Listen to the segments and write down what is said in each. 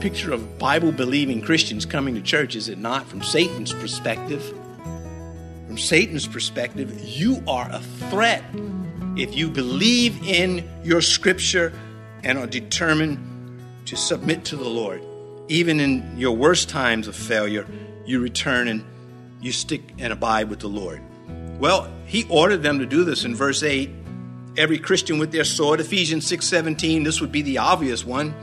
picture of Bible believing Christians coming to church, is it not? From Satan's perspective. From Satan's perspective, you are a threat if you believe in your scripture and are determined to submit to the Lord. Even in your worst times of failure, you return and you stick and abide with the Lord. Well, he ordered them to do this in verse 8. Every Christian with their sword, Ephesians 6:17, this would be the obvious one.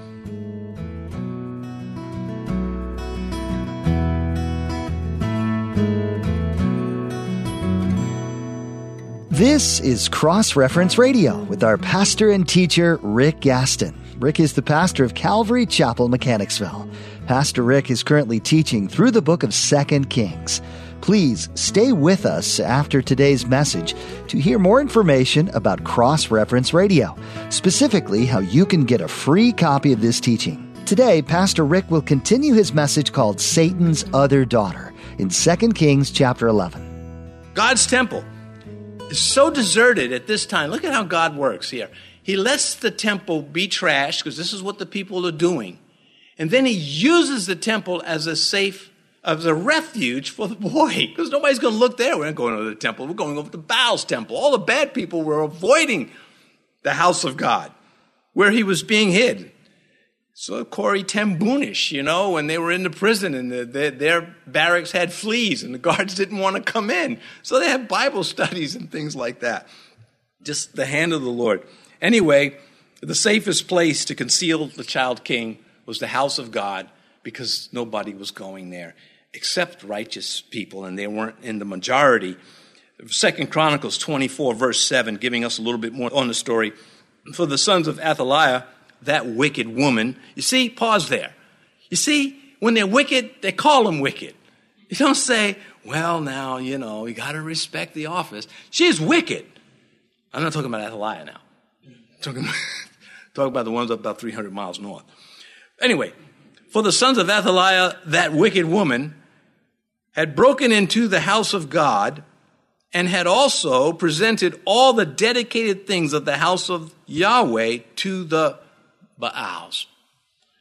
This is Cross Reference Radio with our pastor and teacher, Rick Gaston. Rick is the pastor of Calvary Chapel, Mechanicsville. Pastor Rick is currently teaching through the book of Second Kings. Please stay with us after today's message to hear more information about Cross Reference Radio, specifically how you can get a free copy of this teaching. Today, Pastor Rick will continue his message called Satan's Other Daughter in 2 Kings chapter 11. God's temple so deserted at this time. Look at how God works here. He lets the temple be trashed because this is what the people are doing. And then he uses the temple as a safe, as a refuge for the boy because nobody's going to look there. We're not going to the temple. We're going over to Baal's temple. All the bad people were avoiding the house of God where he was being hid. So Corrie Boom's, you know, when they were in the prison and the, the, their barracks had fleas and the guards didn't want to come in. So they had Bible studies and things like that. Just the hand of the Lord. Anyway, the safest place to conceal the child king was the house of God because nobody was going there except righteous people and they weren't in the majority. Second Chronicles 24 verse 7 giving us a little bit more on the story. For the sons of Athaliah, that wicked woman. You see, pause there. You see, when they're wicked, they call them wicked. You don't say, well, now, you know, you got to respect the office. She's wicked. I'm not talking about Athaliah now. I'm talking about, talking about the ones up about 300 miles north. Anyway, for the sons of Athaliah, that wicked woman had broken into the house of God and had also presented all the dedicated things of the house of Yahweh to the Baals.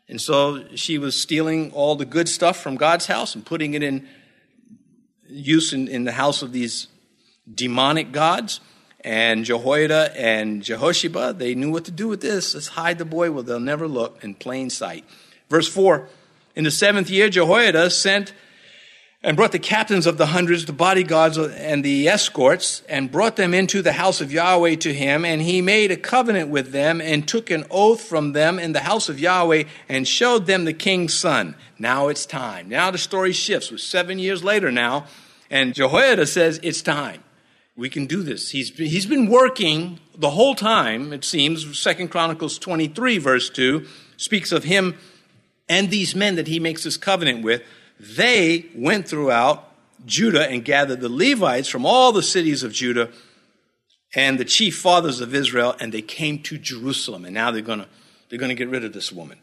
And so she was stealing all the good stuff from God's house and putting it in use in, in the house of these demonic gods. And Jehoiada and Jehosheba, they knew what to do with this. Let's hide the boy where they'll never look in plain sight. Verse 4 In the seventh year, Jehoiada sent and brought the captains of the hundreds, the bodyguards, and the escorts, and brought them into the house of Yahweh to him. And he made a covenant with them, and took an oath from them in the house of Yahweh, and showed them the king's son. Now it's time. Now the story shifts. We're seven years later now, and Jehoiada says, It's time. We can do this. He's, he's been working the whole time, it seems. Second Chronicles 23, verse 2, speaks of him and these men that he makes this covenant with they went throughout Judah and gathered the Levites from all the cities of Judah and the chief fathers of Israel, and they came to Jerusalem. And now they're going to they're going to get rid of this woman.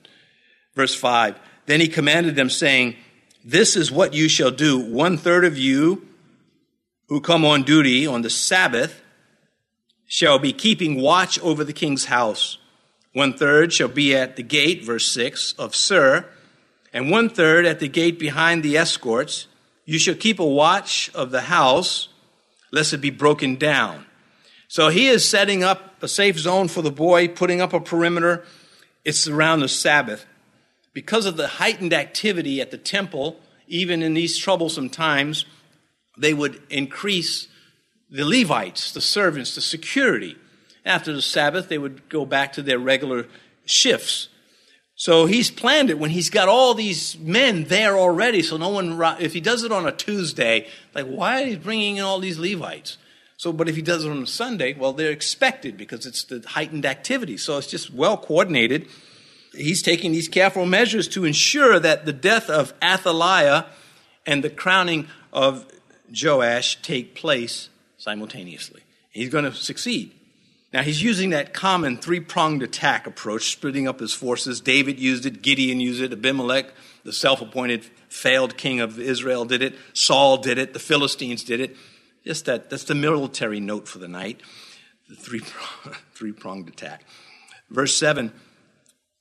Verse 5 Then he commanded them, saying, This is what you shall do. One third of you who come on duty on the Sabbath shall be keeping watch over the king's house. One third shall be at the gate, verse 6, of Sur and one third at the gate behind the escorts. You shall keep a watch of the house, lest it be broken down. So he is setting up a safe zone for the boy, putting up a perimeter. It's around the Sabbath. Because of the heightened activity at the temple, even in these troublesome times, they would increase the Levites, the servants, the security. After the Sabbath, they would go back to their regular shifts. So he's planned it when he's got all these men there already. So no one, if he does it on a Tuesday, like why is he bringing in all these Levites? So, but if he does it on a Sunday, well, they're expected because it's the heightened activity. So it's just well coordinated. He's taking these careful measures to ensure that the death of Athaliah and the crowning of Joash take place simultaneously. He's going to succeed. Now, he's using that common three pronged attack approach, splitting up his forces. David used it, Gideon used it, Abimelech, the self appointed failed king of Israel, did it, Saul did it, the Philistines did it. Just that, that's the military note for the night, the three, three pronged attack. Verse 7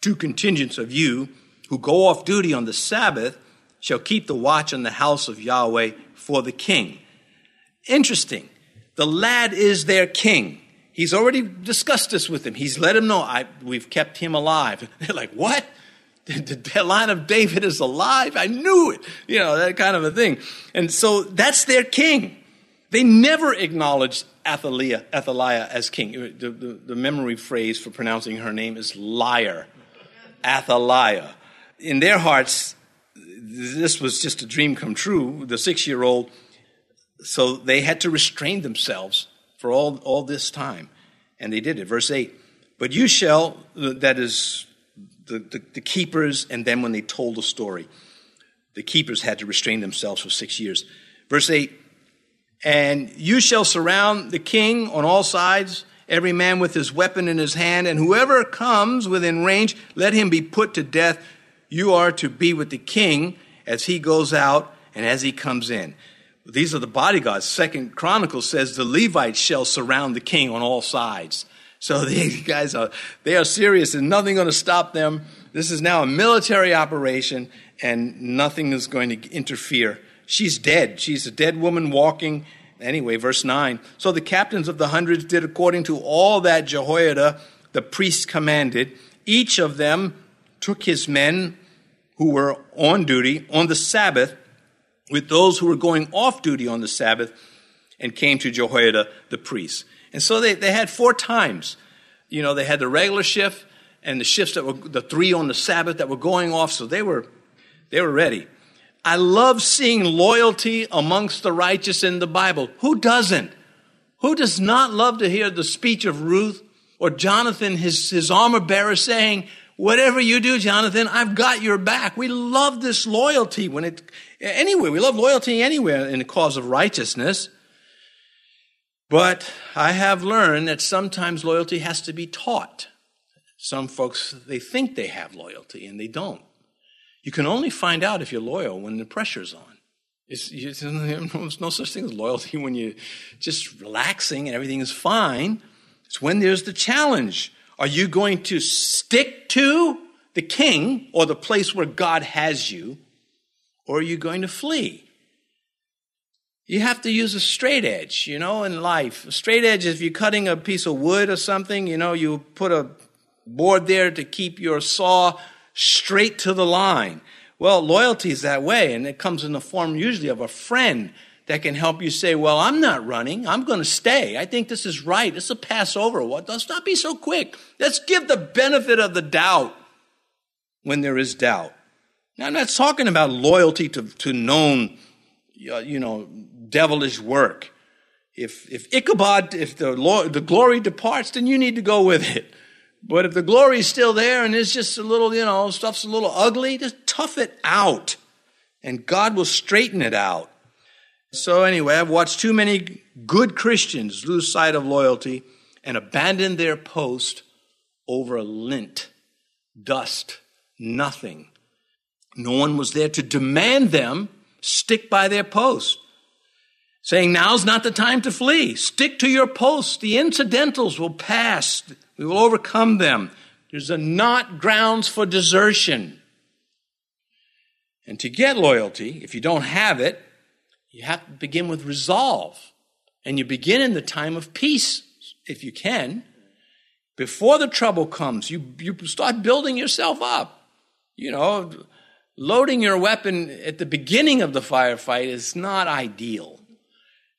Two contingents of you who go off duty on the Sabbath shall keep the watch in the house of Yahweh for the king. Interesting. The lad is their king. He's already discussed this with him. He's let him know, I, we've kept him alive. They're like, what? The line of David is alive? I knew it. You know, that kind of a thing. And so that's their king. They never acknowledged Athaliah, Athaliah as king. The, the, the memory phrase for pronouncing her name is liar. Athaliah. In their hearts, this was just a dream come true. The six year old, so they had to restrain themselves for all, all this time. And they did it. Verse 8 But you shall, that is the, the, the keepers, and then when they told the story, the keepers had to restrain themselves for six years. Verse 8 And you shall surround the king on all sides, every man with his weapon in his hand, and whoever comes within range, let him be put to death. You are to be with the king as he goes out and as he comes in. These are the bodyguards. Second Chronicles says the Levites shall surround the king on all sides. So these guys are they are serious and nothing going to stop them. This is now a military operation and nothing is going to interfere. She's dead. She's a dead woman walking. Anyway, verse 9. So the captains of the hundreds did according to all that Jehoiada the priest commanded. Each of them took his men who were on duty on the Sabbath with those who were going off duty on the Sabbath and came to Jehoiada the priest. And so they, they had four times. You know, they had the regular shift and the shifts that were the three on the Sabbath that were going off, so they were they were ready. I love seeing loyalty amongst the righteous in the Bible. Who doesn't? Who does not love to hear the speech of Ruth or Jonathan, his, his armor bearer, saying, Whatever you do, Jonathan, I've got your back. We love this loyalty when it, anyway, we love loyalty anywhere in the cause of righteousness. But I have learned that sometimes loyalty has to be taught. Some folks, they think they have loyalty and they don't. You can only find out if you're loyal when the pressure's on. It's, there's no such thing as loyalty when you're just relaxing and everything is fine. It's when there's the challenge. Are you going to stick to the king or the place where God has you, or are you going to flee? You have to use a straight edge, you know, in life. A straight edge, if you're cutting a piece of wood or something, you know, you put a board there to keep your saw straight to the line. Well, loyalty is that way, and it comes in the form usually of a friend that can help you say, Well, I'm not running. I'm going to stay. I think this is right. This is a Passover. What? Let's not be so quick. Let's give the benefit of the doubt when there is doubt. Now, I'm not talking about loyalty to, to known, uh, you know, devilish work. If, if Ichabod, if the, the glory departs, then you need to go with it. But if the glory is still there and it's just a little, you know, stuff's a little ugly, just tough it out. And God will straighten it out. So, anyway, I've watched too many good Christians lose sight of loyalty and abandon their post over lint, dust, nothing. No one was there to demand them stick by their post, saying, Now's not the time to flee. Stick to your post. The incidentals will pass, we will overcome them. There's a not grounds for desertion. And to get loyalty, if you don't have it, you have to begin with resolve. And you begin in the time of peace, if you can. Before the trouble comes, you, you start building yourself up. You know, loading your weapon at the beginning of the firefight is not ideal.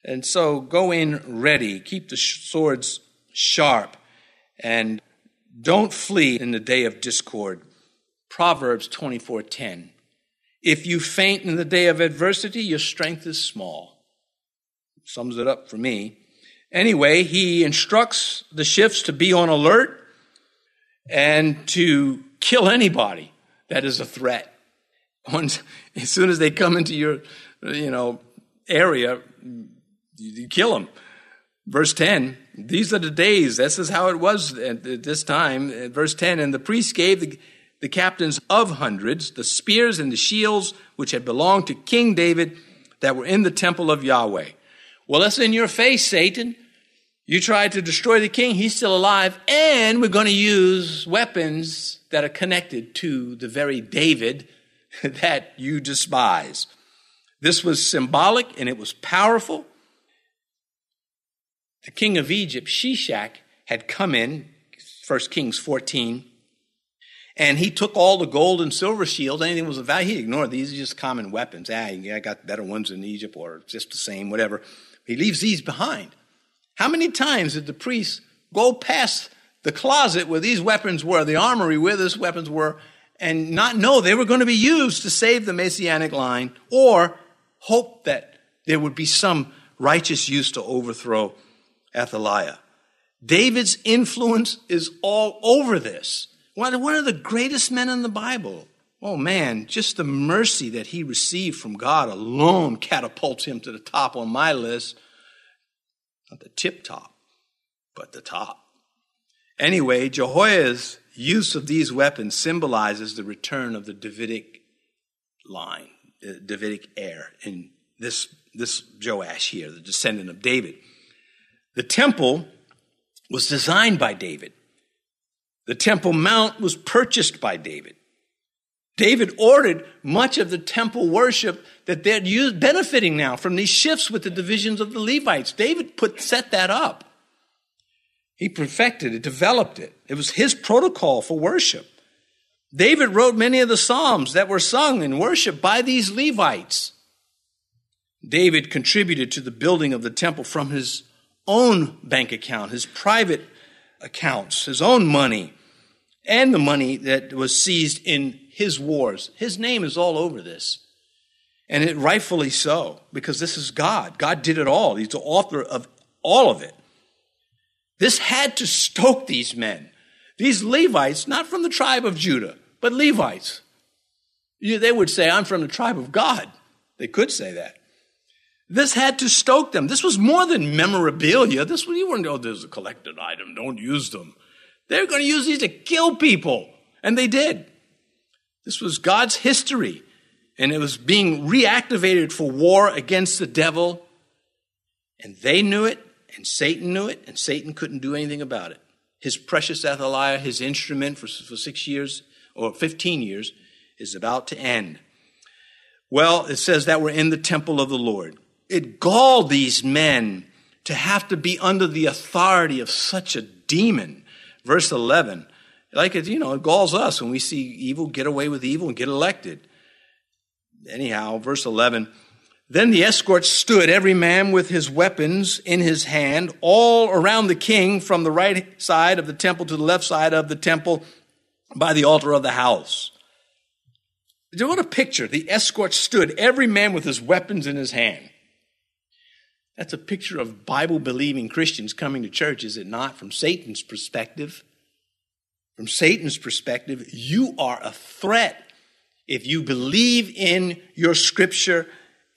And so go in ready, keep the swords sharp, and don't flee in the day of discord. Proverbs 24:10. If you faint in the day of adversity, your strength is small. Sums it up for me. Anyway, he instructs the shifts to be on alert and to kill anybody that is a threat. As soon as they come into your, you know, area, you, you kill them. Verse 10, these are the days. This is how it was at this time. Verse 10, and the priest gave the, the captains of hundreds, the spears and the shields which had belonged to King David that were in the temple of Yahweh. Well, that's in your face, Satan. You tried to destroy the king, he's still alive, and we're going to use weapons that are connected to the very David that you despise. This was symbolic and it was powerful. The king of Egypt, Shishak, had come in, 1 Kings 14, and he took all the gold and silver shields, anything was of value, he ignored these are just common weapons. Ah, I got better ones in Egypt or just the same, whatever. He leaves these behind. How many times did the priests go past the closet where these weapons were, the armory where these weapons were, and not know they were going to be used to save the Messianic line or hope that there would be some righteous use to overthrow Athaliah? David's influence is all over this. One of the greatest men in the Bible. Oh man, just the mercy that he received from God alone catapults him to the top on my list not the tip top, but the top. Anyway, Jehoiada's use of these weapons symbolizes the return of the Davidic line, the Davidic heir in this, this Joash here, the descendant of David. The temple was designed by David. The Temple Mount was purchased by David. David ordered much of the temple worship that they're used, benefiting now from these shifts with the divisions of the Levites. David put, set that up. He perfected it, developed it. It was his protocol for worship. David wrote many of the Psalms that were sung in worship by these Levites. David contributed to the building of the temple from his own bank account, his private accounts, his own money, and the money that was seized in his wars. His name is all over this. And it rightfully so, because this is God. God did it all. He's the author of all of it. This had to stoke these men. These Levites, not from the tribe of Judah, but Levites. They would say, I'm from the tribe of God. They could say that. This had to stoke them. This was more than memorabilia. This was, you weren't, oh, there's a collected item. Don't use them. They were going to use these to kill people. And they did. This was God's history, and it was being reactivated for war against the devil. And they knew it, and Satan knew it, and Satan couldn't do anything about it. His precious Athaliah, his instrument for, for six years or 15 years, is about to end. Well, it says that we're in the temple of the Lord. It galled these men to have to be under the authority of such a demon. Verse 11 like it, you know, it galls us when we see evil get away with evil and get elected. Anyhow, verse 11. Then the escorts stood, every man with his weapons in his hand, all around the king from the right side of the temple to the left side of the temple by the altar of the house. Do you want a picture? The escorts stood, every man with his weapons in his hand. That's a picture of Bible believing Christians coming to church, is it not, from Satan's perspective? From Satan's perspective, you are a threat if you believe in your scripture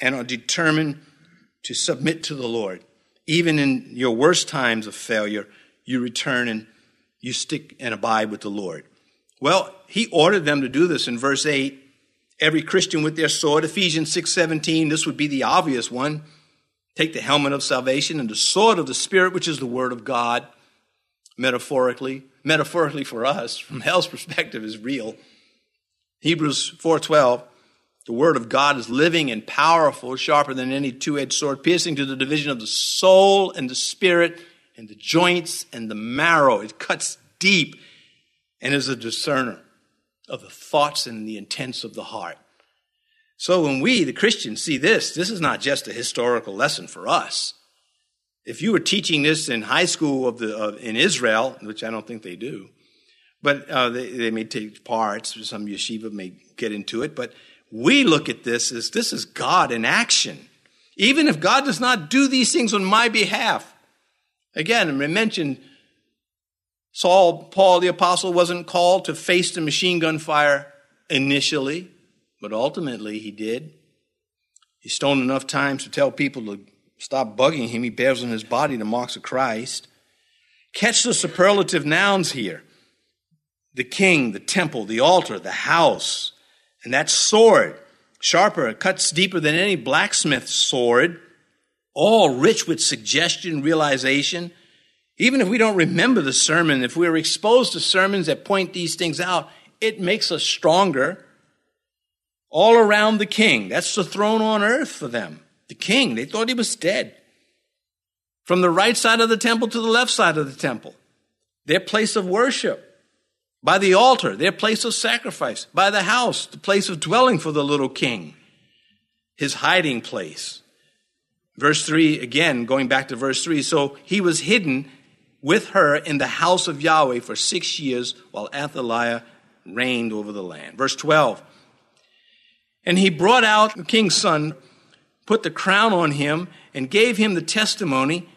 and are determined to submit to the Lord. Even in your worst times of failure, you return and you stick and abide with the Lord. Well, he ordered them to do this in verse 8. Every Christian with their sword, Ephesians 6:17, this would be the obvious one. Take the helmet of salvation and the sword of the Spirit, which is the word of God, metaphorically metaphorically for us, from hell's perspective, is real. Hebrews 4:12, the word of God is living and powerful, sharper than any two-edged sword, piercing to the division of the soul and the spirit and the joints and the marrow. It cuts deep and is a discerner of the thoughts and the intents of the heart. So when we, the Christians, see this, this is not just a historical lesson for us. If you were teaching this in high school of the, in Israel, which I don't think they do, but uh, they, they may take parts, some yeshiva may get into it, but we look at this as this is God in action. Even if God does not do these things on my behalf. Again, I mentioned Saul, Paul the apostle, wasn't called to face the machine gun fire initially, but ultimately he did. He stoned enough times to tell people to Stop bugging him. He bears on his body the marks of Christ. Catch the superlative nouns here the king, the temple, the altar, the house. And that sword, sharper, cuts deeper than any blacksmith's sword, all rich with suggestion, realization. Even if we don't remember the sermon, if we're exposed to sermons that point these things out, it makes us stronger. All around the king. That's the throne on earth for them. The king, they thought he was dead. From the right side of the temple to the left side of the temple. Their place of worship. By the altar, their place of sacrifice. By the house, the place of dwelling for the little king. His hiding place. Verse 3, again, going back to verse 3. So he was hidden with her in the house of Yahweh for six years while Athaliah reigned over the land. Verse 12. And he brought out the king's son, put the crown on him, and gave him the testimony.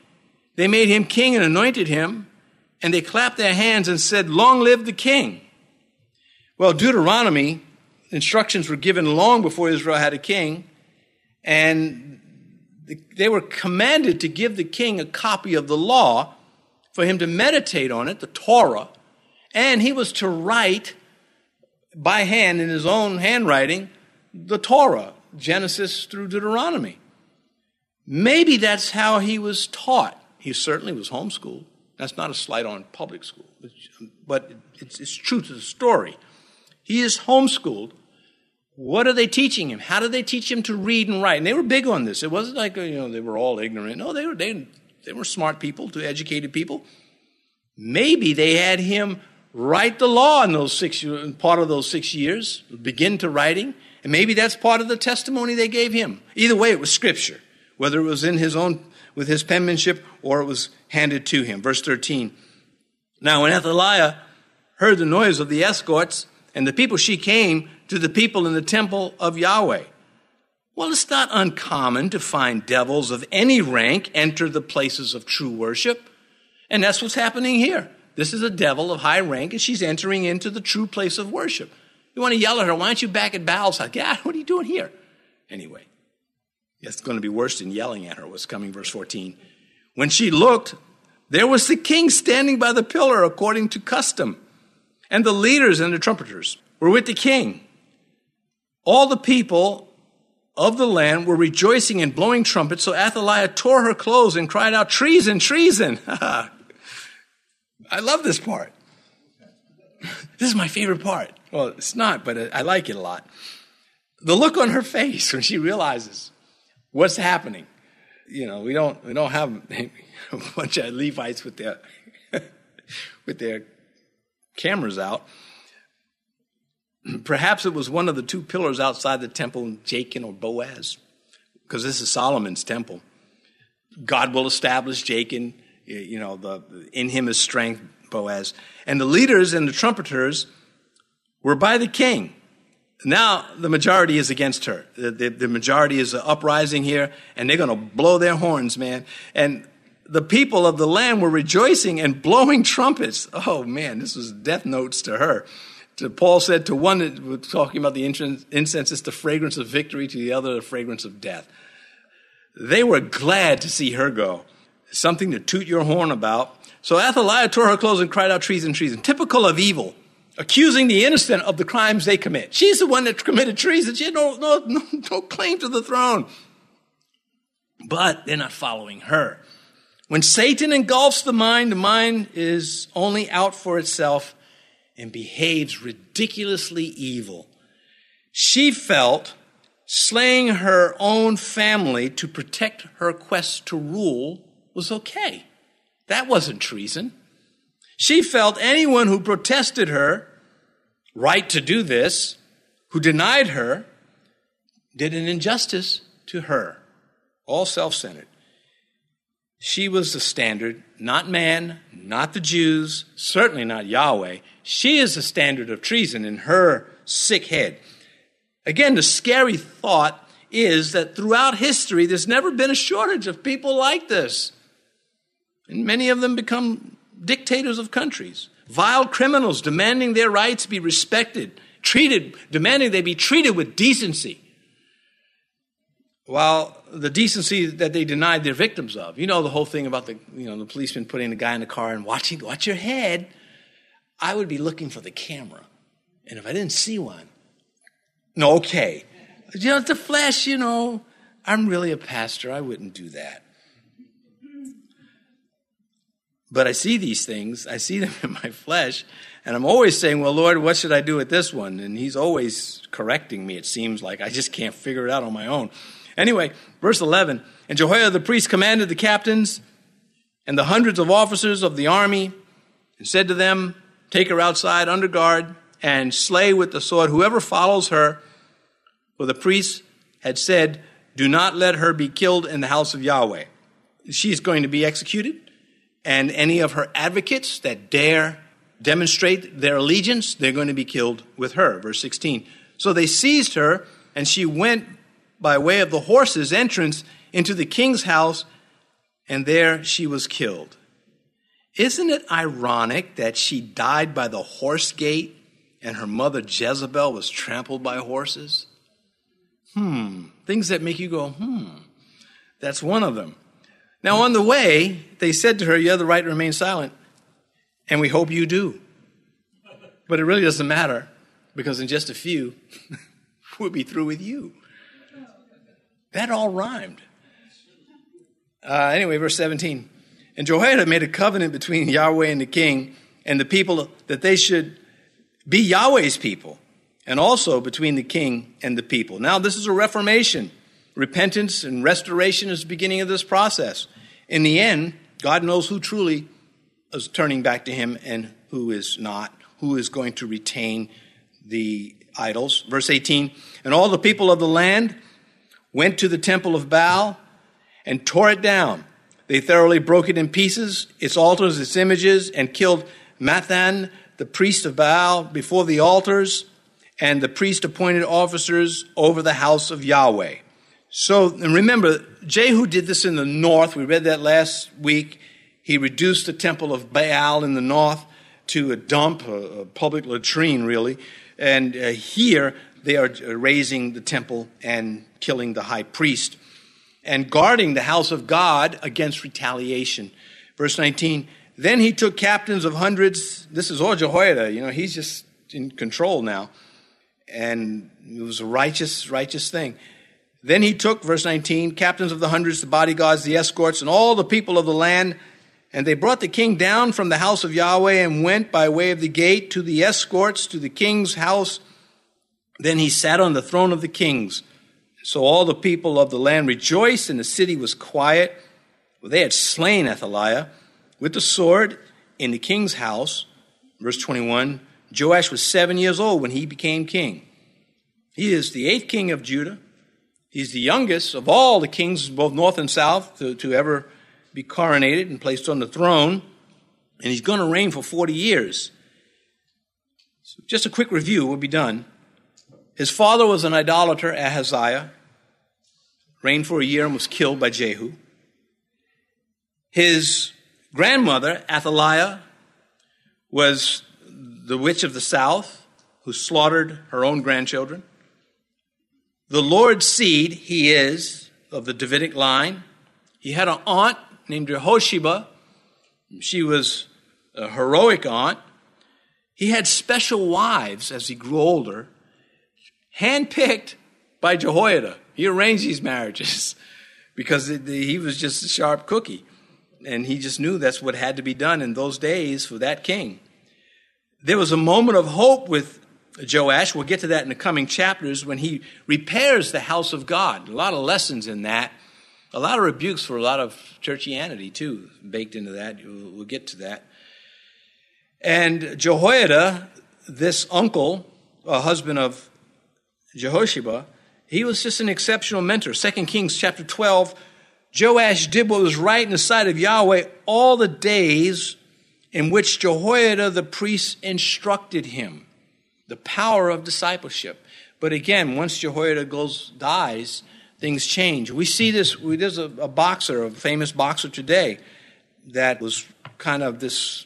They made him king and anointed him, and they clapped their hands and said, Long live the king. Well, Deuteronomy, instructions were given long before Israel had a king, and they were commanded to give the king a copy of the law for him to meditate on it, the Torah, and he was to write by hand in his own handwriting the Torah, Genesis through Deuteronomy. Maybe that's how he was taught. He certainly was homeschooled. That's not a slight on public school, um, but it's, it's true to the story. He is homeschooled. What are they teaching him? How do they teach him to read and write? And they were big on this. It wasn't like you know they were all ignorant. No, they were they, they were smart people, to educated people. Maybe they had him write the law in those six part of those six years, begin to writing, and maybe that's part of the testimony they gave him. Either way, it was scripture, whether it was in his own, with his penmanship, or it was handed to him. Verse 13. Now, when Athaliah heard the noise of the escorts and the people, she came to the people in the temple of Yahweh. Well, it's not uncommon to find devils of any rank enter the places of true worship. And that's what's happening here. This is a devil of high rank, and she's entering into the true place of worship. You want to yell at her, why aren't you back at Baal's house? God, what are you doing here? Anyway, it's going to be worse than yelling at her, what's coming, verse 14. When she looked, there was the king standing by the pillar according to custom, and the leaders and the trumpeters were with the king. All the people of the land were rejoicing and blowing trumpets, so Athaliah tore her clothes and cried out, Treason, treason! I love this part. This is my favorite part. Well, it's not, but I like it a lot. The look on her face when she realizes what's happening. You know, we don't we don't have a bunch of Levites with their with their cameras out. Perhaps it was one of the two pillars outside the temple, Jachin or Boaz, because this is Solomon's temple. God will establish Jachin, you know, the, in him is strength, Boaz. And the leaders and the trumpeters were by the king. Now the majority is against her. The, the, the majority is uprising here, and they're going to blow their horns, man. And the people of the land were rejoicing and blowing trumpets. Oh man, this was death notes to her. To Paul said to one, talking about the incense, it's the fragrance of victory. To the other, the fragrance of death. They were glad to see her go. Something to toot your horn about. So Athaliah tore her clothes and cried out treason, treason. Typical of evil accusing the innocent of the crimes they commit. She's the one that committed treason. She had no, no, no, no claim to the throne. But they're not following her. When Satan engulfs the mind, the mind is only out for itself and behaves ridiculously evil. She felt slaying her own family to protect her quest to rule was okay. That wasn't treason. She felt anyone who protested her right to do this, who denied her, did an injustice to her, all self centered. She was the standard, not man, not the Jews, certainly not Yahweh. She is the standard of treason in her sick head. Again, the scary thought is that throughout history, there's never been a shortage of people like this. And many of them become dictators of countries vile criminals demanding their rights be respected, treated, demanding they be treated with decency. While the decency that they denied their victims of. You know the whole thing about the you know the policeman putting the guy in the car and watching watch your head. I would be looking for the camera. And if I didn't see one, no, okay. You know, it's the flesh, you know, I'm really a pastor. I wouldn't do that. But I see these things, I see them in my flesh, and I'm always saying, Well, Lord, what should I do with this one? And He's always correcting me, it seems like. I just can't figure it out on my own. Anyway, verse 11 And Jehoiada the priest commanded the captains and the hundreds of officers of the army and said to them, Take her outside under guard and slay with the sword whoever follows her. For the priest had said, Do not let her be killed in the house of Yahweh. She's going to be executed, and any of her advocates that dare demonstrate their allegiance, they're going to be killed with her. Verse 16. So they seized her, and she went by way of the horses' entrance into the king's house, and there she was killed. Isn't it ironic that she died by the horse gate and her mother Jezebel was trampled by horses? Hmm. Things that make you go, hmm. That's one of them. Now, on the way, they said to her, You have the right to remain silent, and we hope you do. But it really doesn't matter because in just a few, we'll be through with you. That all rhymed. Uh, anyway, verse 17. And Jehoiada made a covenant between Yahweh and the king and the people that they should be Yahweh's people, and also between the king and the people. Now, this is a reformation. Repentance and restoration is the beginning of this process. In the end, God knows who truly is turning back to him and who is not, who is going to retain the idols. Verse 18 And all the people of the land went to the temple of Baal and tore it down. They thoroughly broke it in pieces, its altars, its images, and killed Mattan, the priest of Baal, before the altars, and the priest appointed officers over the house of Yahweh. So, and remember, Jehu did this in the north. We read that last week. He reduced the temple of Baal in the north to a dump, a, public latrine, really. And uh, here, they are razing the temple and killing the high priest and guarding the house of God against retaliation. Verse 19, then he took captains of hundreds. This is all Jehoiada, you know, he's just in control now. And it was a righteous, righteous thing. Then he took, verse 19, captains of the hundreds, the bodyguards, the escorts, and all the people of the land. And they brought the king down from the house of Yahweh and went by way of the gate to the escorts to the king's house. Then he sat on the throne of the kings. So all the people of the land rejoiced, and the city was quiet. Well, they had slain Athaliah with the sword in the king's house. Verse 21 Joash was seven years old when he became king. He is the eighth king of Judah. He's the youngest of all the kings, both north and south, to, to ever be coronated and placed on the throne. And he's going to reign for 40 years. So just a quick review will be done. His father was an idolater, Ahaziah, reigned for a year and was killed by Jehu. His grandmother, Athaliah, was the witch of the south who slaughtered her own grandchildren. The Lord's seed, he is, of the Davidic line. He had an aunt named Jehosheba. She was a heroic aunt. He had special wives as he grew older, handpicked by Jehoiada. He arranged these marriages because he was just a sharp cookie. And he just knew that's what had to be done in those days for that king. There was a moment of hope with Joash. We'll get to that in the coming chapters when he repairs the house of God. A lot of lessons in that. A lot of rebukes for a lot of churchianity, too, baked into that. We'll get to that. And Jehoiada, this uncle, a husband of Jehosheba, he was just an exceptional mentor. Second Kings chapter 12, Joash did what was right in the sight of Yahweh all the days in which Jehoiada the priest instructed him. The power of discipleship. But again, once Jehoiada goes, dies, things change. We see this, there's a, a boxer, a famous boxer today, that was kind of this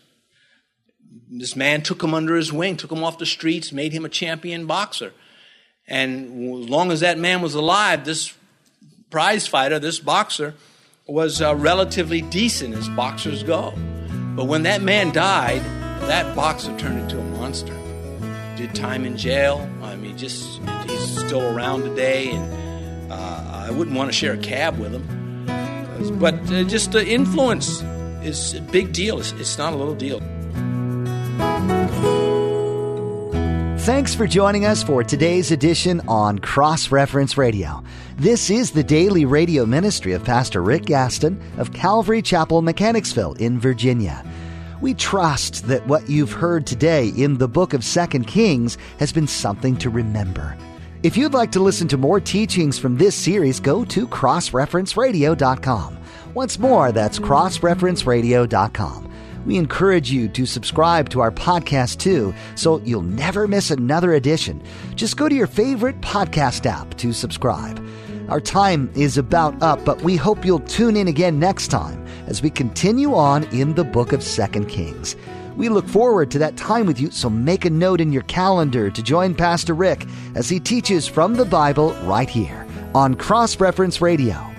this man took him under his wing, took him off the streets, made him a champion boxer. And as long as that man was alive, this prize fighter, this boxer, was uh, relatively decent as boxers go. But when that man died, that boxer turned into a monster. Did time in jail. I mean, just he's still around today, and uh, I wouldn't want to share a cab with him. But uh, just the influence is a big deal. It's, it's not a little deal. Thanks for joining us for today's edition on Cross Reference Radio. This is the daily radio ministry of Pastor Rick Gaston of Calvary Chapel, Mechanicsville in Virginia. We trust that what you've heard today in the book of Second Kings has been something to remember. If you'd like to listen to more teachings from this series, go to crossreferenceradio.com. Once more, that's crossreferenceradio.com. We encourage you to subscribe to our podcast too, so you'll never miss another edition. Just go to your favorite podcast app to subscribe. Our time is about up, but we hope you'll tune in again next time as we continue on in the book of Second Kings. We look forward to that time with you, so make a note in your calendar to join Pastor Rick as he teaches from the Bible right here on Cross Reference Radio.